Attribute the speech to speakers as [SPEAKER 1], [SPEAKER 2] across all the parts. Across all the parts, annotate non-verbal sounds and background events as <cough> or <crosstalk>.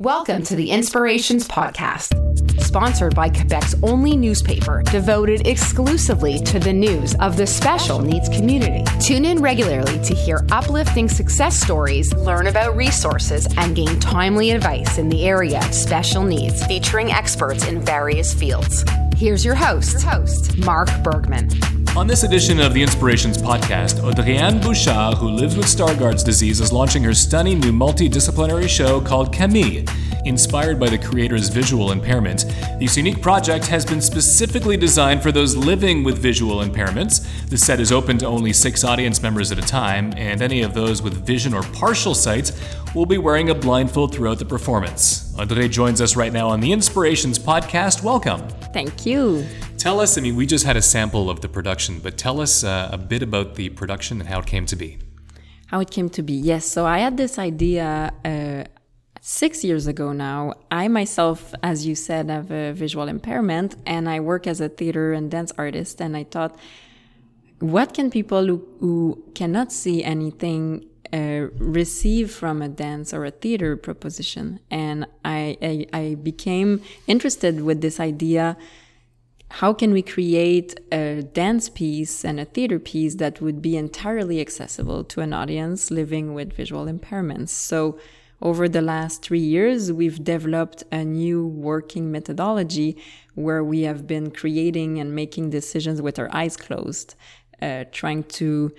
[SPEAKER 1] Welcome to the Inspirations Podcast, sponsored by Quebec's only newspaper devoted exclusively to the news of the special needs community. Tune in regularly to hear uplifting success stories, learn about resources, and gain timely advice in the area of special needs, featuring experts in various fields. Here's your host, your host Mark Bergman.
[SPEAKER 2] On this edition of the Inspirations podcast, Audrey-Anne Bouchard, who lives with Stargardt's disease, is launching her stunning new multidisciplinary show called Camille. Inspired by the creator's visual impairment, this unique project has been specifically designed for those living with visual impairments. The set is open to only six audience members at a time, and any of those with vision or partial sight will be wearing a blindfold throughout the performance. Andre joins us right now on the Inspirations podcast. Welcome.
[SPEAKER 3] Thank you.
[SPEAKER 2] Tell us, I mean, we just had a sample of the production, but tell us uh, a bit about the production and how it came to be.
[SPEAKER 3] How it came to be, yes. So I had this idea uh, six years ago now. I myself, as you said, have a visual impairment and I work as a theater and dance artist. And I thought, what can people who, who cannot see anything uh, receive from a dance or a theater proposition? And I, I, I became interested with this idea how can we create a dance piece and a theater piece that would be entirely accessible to an audience living with visual impairments? So, over the last three years, we've developed a new working methodology where we have been creating and making decisions with our eyes closed, uh, trying to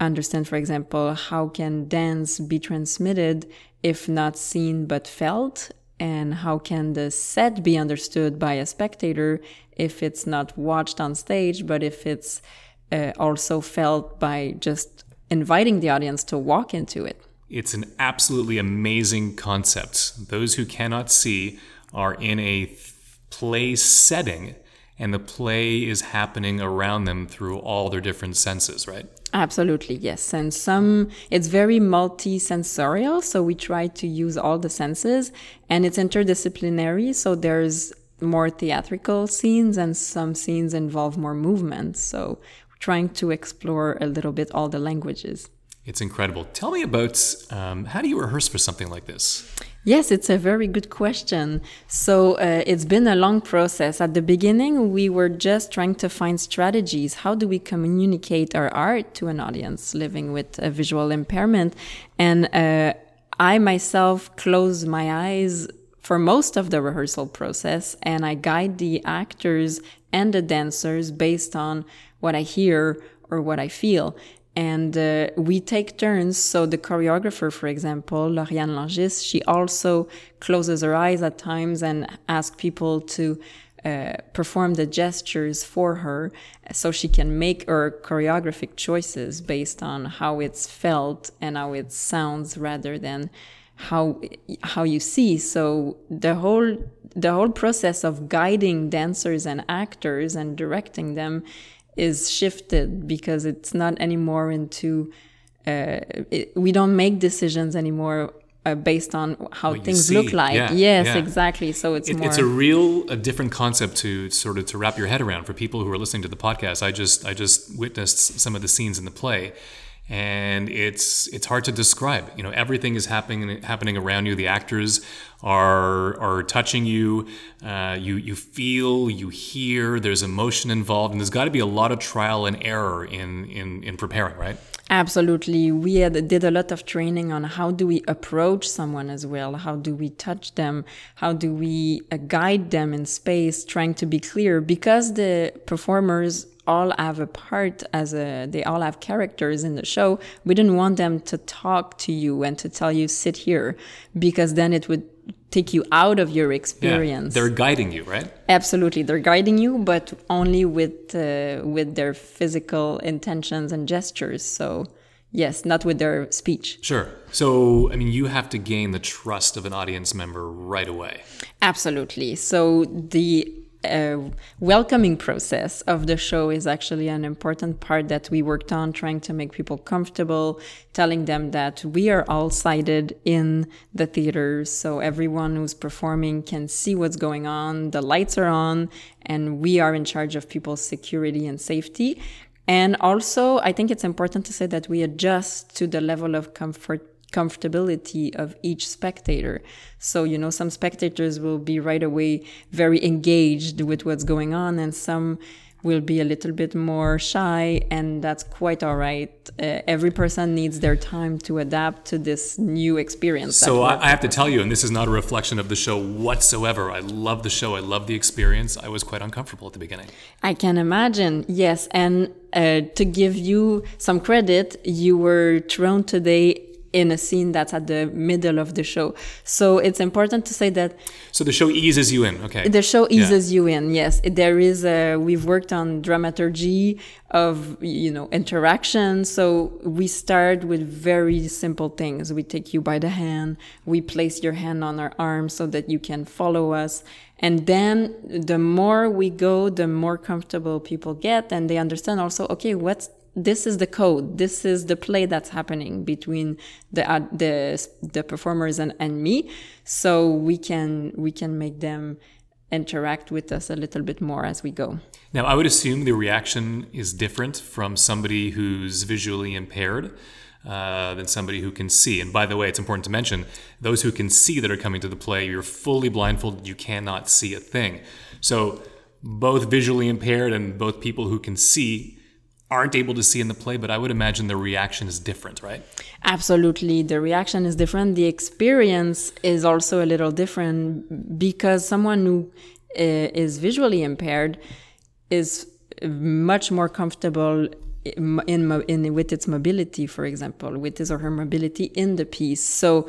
[SPEAKER 3] understand, for example, how can dance be transmitted if not seen but felt and how can the set be understood by a spectator if it's not watched on stage, but if it's uh, also felt by just inviting the audience to walk into it.
[SPEAKER 2] It's an absolutely amazing concept. Those who cannot see are in a play setting, and the play is happening around them through all their different senses, right?
[SPEAKER 3] Absolutely, yes. And some, it's very multi-sensorial. So we try to use all the senses and it's interdisciplinary. So there's more theatrical scenes and some scenes involve more movement. So trying to explore a little bit all the languages.
[SPEAKER 2] It's incredible. Tell me about um, how do you rehearse for something like this?
[SPEAKER 3] Yes, it's a very good question. So uh, it's been a long process. At the beginning, we were just trying to find strategies. How do we communicate our art to an audience living with a visual impairment? And uh, I myself close my eyes for most of the rehearsal process and I guide the actors and the dancers based on what I hear or what I feel and uh, we take turns. So the choreographer, for example, Lauriane Langis, she also closes her eyes at times and asks people to uh, perform the gestures for her so she can make her choreographic choices based on how it's felt and how it sounds rather than how how you see so the whole the whole process of guiding dancers and actors and directing them is shifted because it's not anymore into uh, it, we don't make decisions anymore uh, based on how things look like. Yeah, yes, yeah. exactly. So it's
[SPEAKER 2] it,
[SPEAKER 3] more.
[SPEAKER 2] It's a real, a different concept to sort of to wrap your head around for people who are listening to the podcast. I just, I just witnessed some of the scenes in the play, and it's it's hard to describe. You know, everything is happening happening around you. The actors are are touching you. Uh, you you feel, you hear. There's emotion involved, and there's got to be a lot of trial and error in in in preparing, right?
[SPEAKER 3] Absolutely. We had, did a lot of training on how do we approach someone as well? How do we touch them? How do we uh, guide them in space, trying to be clear? Because the performers all have a part as a they all have characters in the show. We didn't want them to talk to you and to tell you sit here because then it would take you out of your experience.
[SPEAKER 2] yeah, they're guiding you right?
[SPEAKER 3] Absolutely they're guiding you but only with uh, with their physical intentions and gestures. So yes not with their speech.
[SPEAKER 2] Sure. So i mean you have to gain the trust of an audience member right away.
[SPEAKER 3] Absolutely. So the uh, welcoming process of the show is actually an important part that we worked on trying to make people comfortable telling them that we are all sighted in the theater so everyone who's performing can see what's going on the lights are on and we are in charge of people's security and safety. And also i think it's important to say that we adjust to the level of comfort comfortability of each spectator. So, you know, some spectators will be right away very engaged with what's going on and some will be a little bit more shy and that's quite all right. Uh, every person needs their time to adapt to this new experience
[SPEAKER 2] so I, I have to tell you and this is not a reflection of the show whatsoever. I love the show. I love the experience. I was quite uncomfortable at the beginning.
[SPEAKER 3] I can imagine. Yes and uh, to give you some credit you were thrown today in a scene that's at the middle of the show. So it's important to say that.
[SPEAKER 2] So the show eases you in, okay?
[SPEAKER 3] The show eases yeah. you in, yes. There is a, we've worked on dramaturgy of, you know, interaction. So we start with very simple things. We take you by the hand, we place your hand on our arm so that you can follow us. And then the more we go, the more comfortable people get and they understand also, okay, what's this is the code this is the play that's happening between the uh, the the performers and, and me so we can we can make them interact with us a little bit more as we go
[SPEAKER 2] now i would assume the reaction is different from somebody who's visually impaired uh, than somebody who can see. And by the way, it's important to mention those who can see that are coming to the play, you're fully blindfolded, you cannot see a thing. So, both visually impaired and both people who can see aren't able to see in the play, but I would imagine the reaction is different, right?
[SPEAKER 3] Absolutely. The reaction is different. The experience is also a little different because someone who uh, visually impaired is much more comfortable in, in with its mobility, for example, with his or her mobility in the piece. So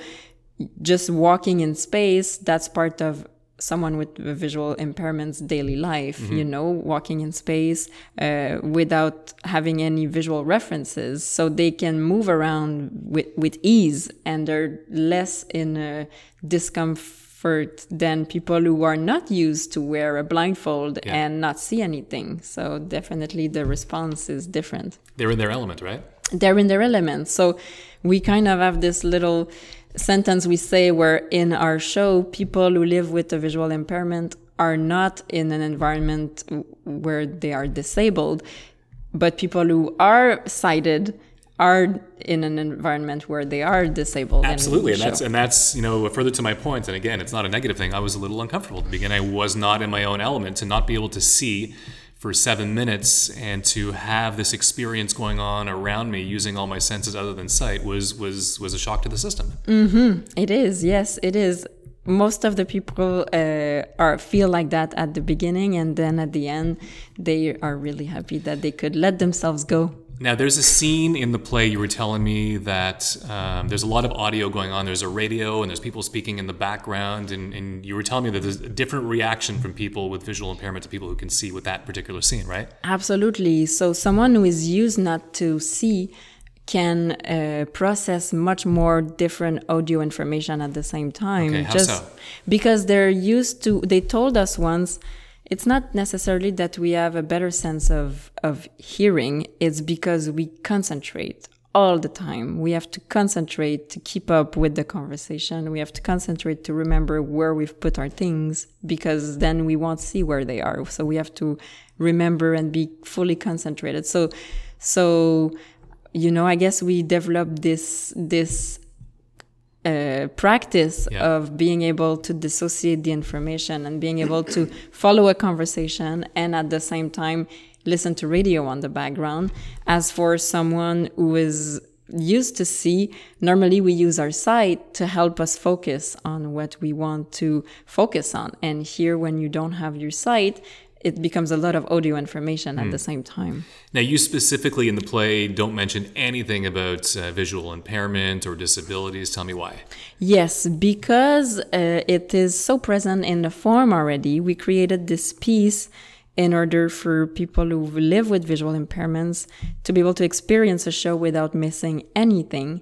[SPEAKER 3] just walking in space, that's part of someone with visual impairments daily life mm-hmm. you know walking in space uh, without having any visual references so they can move around with, with ease and they're less in a discomfort than people who are not used to wear a blindfold yeah. and not see anything so definitely the response is different
[SPEAKER 2] they're in their element right
[SPEAKER 3] they're in their element so we kind of have this little sentence we say where in our show, people who live with a visual impairment are not in an environment where they are disabled, but people who are sighted are in an environment where they are disabled.
[SPEAKER 2] Absolutely, and that's and that's you know further to my point. And again, it's not a negative thing. I was a little uncomfortable at the beginning. I was not in my own element to not be able to see for seven minutes and to have this experience going on around me using all my senses other than sight was was was a shock to the system.
[SPEAKER 3] Mm-hmm. It is, yes, it is. Most of the people uh, are feel like that at the beginning, and then at the end, they are really happy that they could let themselves go.
[SPEAKER 2] Now, there's a scene in the play you were telling me that um, there's a lot of audio going on. There's a radio and there's people speaking in the background. And, and, you were telling me that there's a different reaction from people with visual impairment to people who can see with that particular scene, right?
[SPEAKER 3] Absolutely. So, someone who is used not to see can uh, process much more different audio information at the same time.
[SPEAKER 2] Okay, how just so?
[SPEAKER 3] because they're used to, they told us once it's not necessarily that we have a better sense of, of hearing. It's because we concentrate all the time. We have to concentrate to keep up with the conversation. We have to concentrate to remember where we've put our things because then we won't see where they are. So we have to remember and be fully concentrated. So, so, you know, I guess we developed this, this uh, practice yeah. of being able to dissociate the information and being able to follow a conversation and at the same time listen to radio on the background. As for someone who is used to see, normally we use our sight to help us focus on what we want to focus on. And here, when you don't have your sight, it becomes a lot of audio information at mm. the same time.
[SPEAKER 2] Now, you specifically in the play don't mention anything about uh, visual impairment or disabilities. Tell me why.
[SPEAKER 3] Yes, because uh, it is so present in the form already. We created this piece in order for people who live with visual impairments to be able to experience a show without missing anything.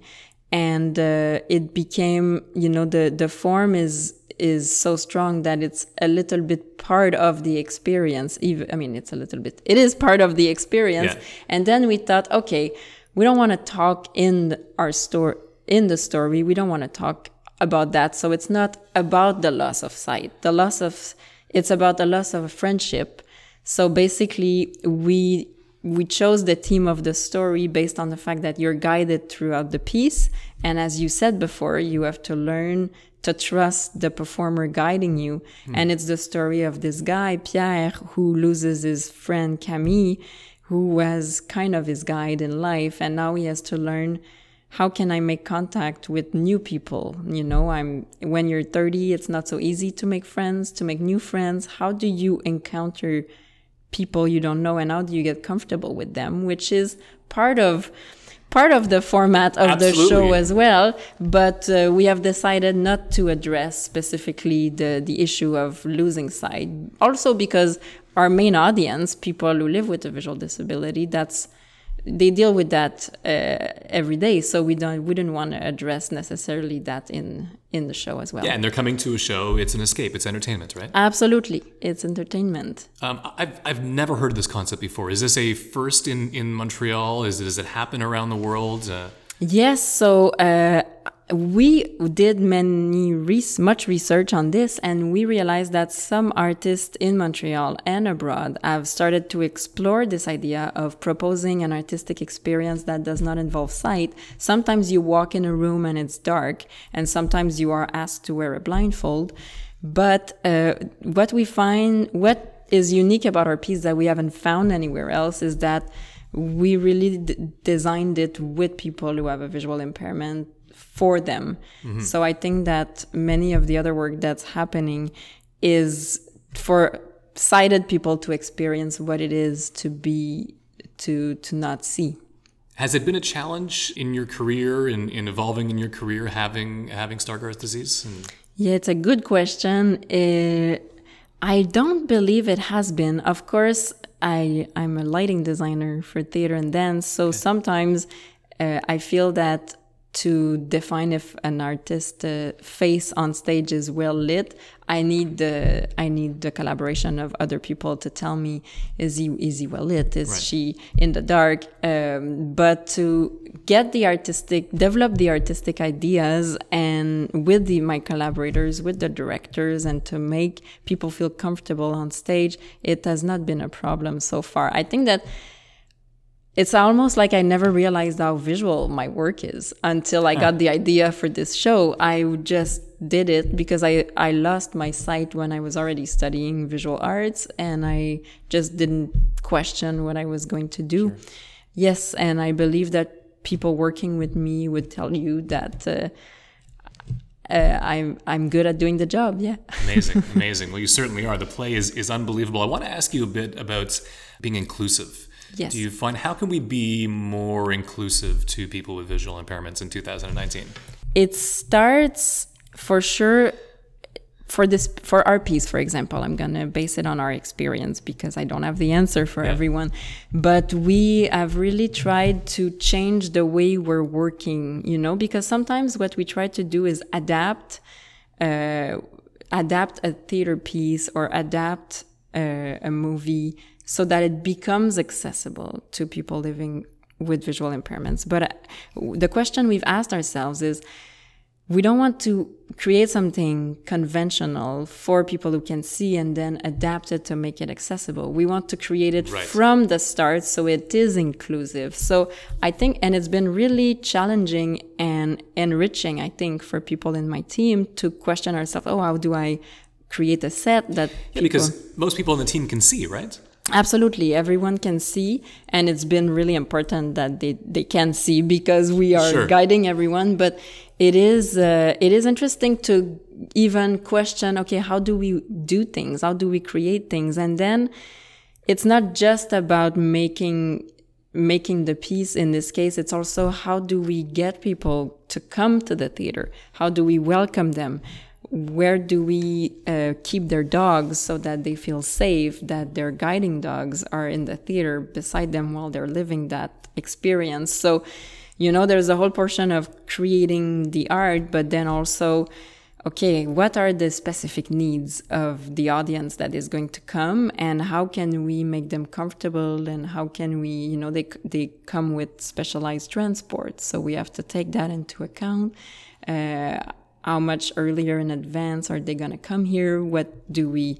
[SPEAKER 3] And uh, it became, you know, the, the form is is so strong that it's a little bit part of the experience. Even, I mean, it's a little bit, it is part of the experience. Yeah. And then we thought, okay, we don't want to talk in our store, in the story. We don't want to talk about that. So it's not about the loss of sight. The loss of, it's about the loss of a friendship. So basically we we chose the theme of the story based on the fact that you're guided throughout the piece. And as you said before, you have to learn to trust the performer guiding you. Mm. And it's the story of this guy, Pierre, who loses his friend Camille, who was kind of his guide in life. And now he has to learn how can I make contact with new people? You know, I'm, when you're 30, it's not so easy to make friends, to make new friends. How do you encounter people you don't know and how do you get comfortable with them? Which is part of, part of the format of Absolutely. the show as well. But uh, we have decided not to address specifically the, the issue of losing sight. Also because our main audience, people who live with a visual disability, that's they deal with that uh, every day so we don't we didn't want to address necessarily that in in the show as well.
[SPEAKER 2] Yeah and they're coming to a show it's an escape it's entertainment right?
[SPEAKER 3] Absolutely it's entertainment.
[SPEAKER 2] Um, I've, I've never heard of this concept before. Is this a first in in montreal? Is it, does it happen around the world? Uh,
[SPEAKER 3] yes so uh, we did many much research on this and we realized that some artists in Montreal and abroad have started to explore this idea of proposing an artistic experience that does not involve sight. Sometimes you walk in a room and it's dark and sometimes you are asked to wear a blindfold. But uh, what we find, what is unique about our piece that we haven't found anywhere else is that we really designed it with people who have a visual impairment for them. Mm-hmm. So I think that many of the other work that's happening is for sighted people to experience what it is to be to to not see.
[SPEAKER 2] Has it been a challenge in your career in, in evolving in your career having having Stargardt's disease? And...
[SPEAKER 3] Yeah, it's a good question. Uh, I don't believe it has been. Of course, I I'm a lighting designer for theater and dance, so okay. sometimes uh, I feel that to define if an artist uh, face on stage is well lit. I need the i need the collaboration of other people to tell me is he is he well lit? Is right. she in the dark? Um, but to get the artistic develop the artistic ideas and with the my collaborators with the directors and to make people feel comfortable on stage it has not been a problem so far. I think that it's almost like I never realized how visual my work is until I got the idea for this show. I just did it because I, I lost my sight when I was already studying visual arts and I just didn't question what I was going to do. Sure. Yes, and I believe that people working with me would tell you that uh, uh, I'm I'm good at doing the job. Yeah. <laughs>
[SPEAKER 2] amazing, amazing. Well, you certainly are. The play is is unbelievable. I want to ask you a bit about being inclusive.
[SPEAKER 3] Yes.
[SPEAKER 2] Do you find how can we be more inclusive to people with visual impairments in 2019?
[SPEAKER 3] It starts for sure for this for our piece for example i'm going to base it on our experience because i don't have the answer for yeah. everyone but we have really tried to change the way we're working you know because sometimes what we try to do is adapt uh, adapt a theater piece or adapt uh, a movie so that it becomes accessible to people living with visual impairments. But uh, the question we've asked ourselves is we don't want to create something conventional for people who can see and then adapt it to make it accessible. We want to create it right. from the start so it is inclusive. So I think, and it's been really challenging and enriching, I think, for people in my team to question ourselves, oh, how do I create a set that.
[SPEAKER 2] Yeah, because most people in the team can see, right?
[SPEAKER 3] Absolutely, everyone can see, and it's been really important that they, they can see because we are sure. guiding everyone. But it is uh, it is interesting to even question, okay, how do we do things? How do we create things? And then it's not just about making making the piece in this case it's also how do we get people to come to the theater how do we welcome them where do we uh, keep their dogs so that they feel safe that their guiding dogs are in the theater beside them while they're living that experience? So you know there's a whole portion of creating the art but then also okay what are the specific needs of the audience that is going to come and how can we make them comfortable and how can we you know they they come with specialized transport? So we have to take that into account. Uh, how much earlier in advance are they going to come here? What do we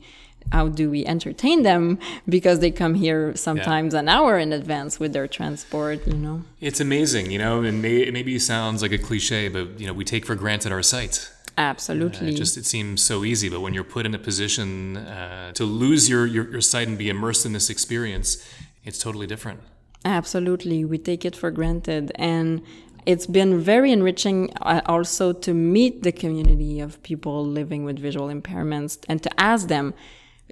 [SPEAKER 3] how do we entertain them? Because they come here sometimes yeah. an hour in advance with their transport you know?
[SPEAKER 2] It's amazing you know and may, it maybe sounds like a cliche but you know we take for granted our sight.
[SPEAKER 3] Absolutely.
[SPEAKER 2] Uh, it just it seems so easy but when you're put in a position uh, to lose your, your your sight and be immersed in this experience it's totally different.
[SPEAKER 3] Absolutely. We take it for granted. And it's been very enriching uh, also to meet the community of people living with visual impairments and to ask them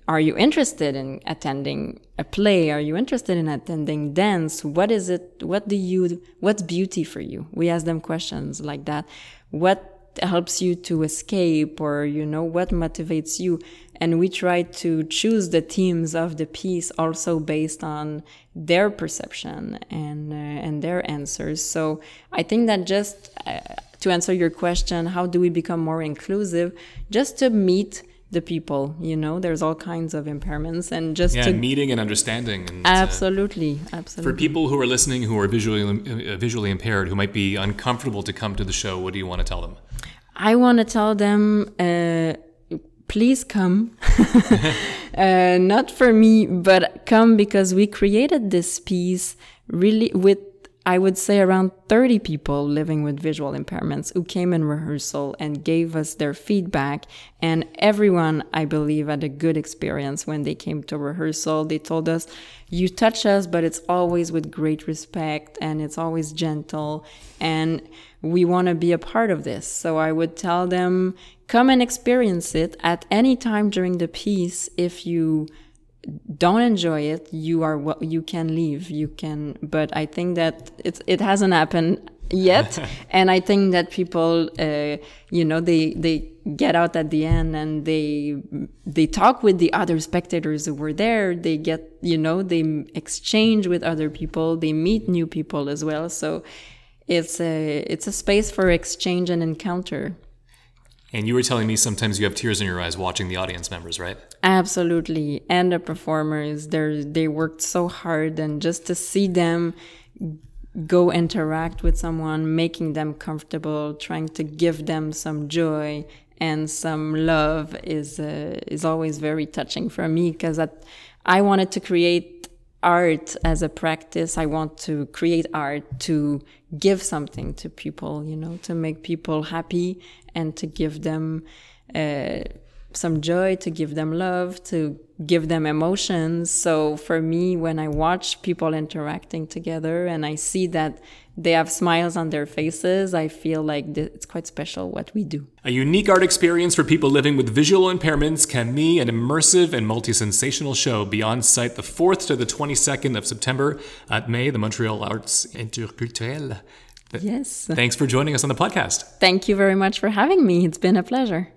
[SPEAKER 3] are you interested in attending a play? Are you interested in attending dance? What is it? What do you what's beauty for you? We ask them questions like that. What helps you to escape or you know what motivates you. And we try to choose the themes of the piece also based on their perception and uh, and their answers. So i think that just uh, to answer your question how do we become more inclusive? Just to meet the people you know? There's all kinds of impairments and just
[SPEAKER 2] yeah, to meeting and understanding and,
[SPEAKER 3] absolutely uh, absolutely
[SPEAKER 2] for people who are listening who are visually uh, visually impaired who might be uncomfortable to come to the show what do you want to tell them
[SPEAKER 3] i want to tell them uh, please come. <laughs> Uh, not for me but come because we created this piece really with I would say around 30 people living with visual impairments who came in rehearsal and gave us their feedback. And everyone, I believe, had a good experience when they came to rehearsal. They told us, you touch us, but it's always with great respect and it's always gentle. And we want to be a part of this. So I would tell them, come and experience it at any time during the piece if you don't enjoy it, you are what you can leave. You can, but I think that it's it hasn't happened yet, <laughs> and I think that people, uh, you know, they they get out at the end and they they talk with the other spectators who were there. They get, you know, they exchange with other people. They meet new people as well. So it's a it's a space for exchange and encounter.
[SPEAKER 2] And you were telling me sometimes you have tears in your eyes watching the audience members, right?
[SPEAKER 3] Absolutely. And the performers, they they worked so hard and just to see them go interact with someone, making them comfortable, trying to give them some joy and some love is uh, is always very touching for me because I wanted to create art as a practice. I want to create art to give something to people, you know, to make people happy and to give them uh, some joy, to give them love, to give them emotions. So for me, when I watch people interacting together and I see that they have smiles on their faces, I feel like it's quite special what we do.
[SPEAKER 2] A unique art experience for people living with visual impairments, Camille, an immersive and multi-sensational show beyond sight the 4th to the 22nd of September at MAI, the Montreal Arts Interculturels.
[SPEAKER 3] Yes.
[SPEAKER 2] Thanks for joining us on the podcast.
[SPEAKER 3] Thank you very much for having me. It's been a pleasure.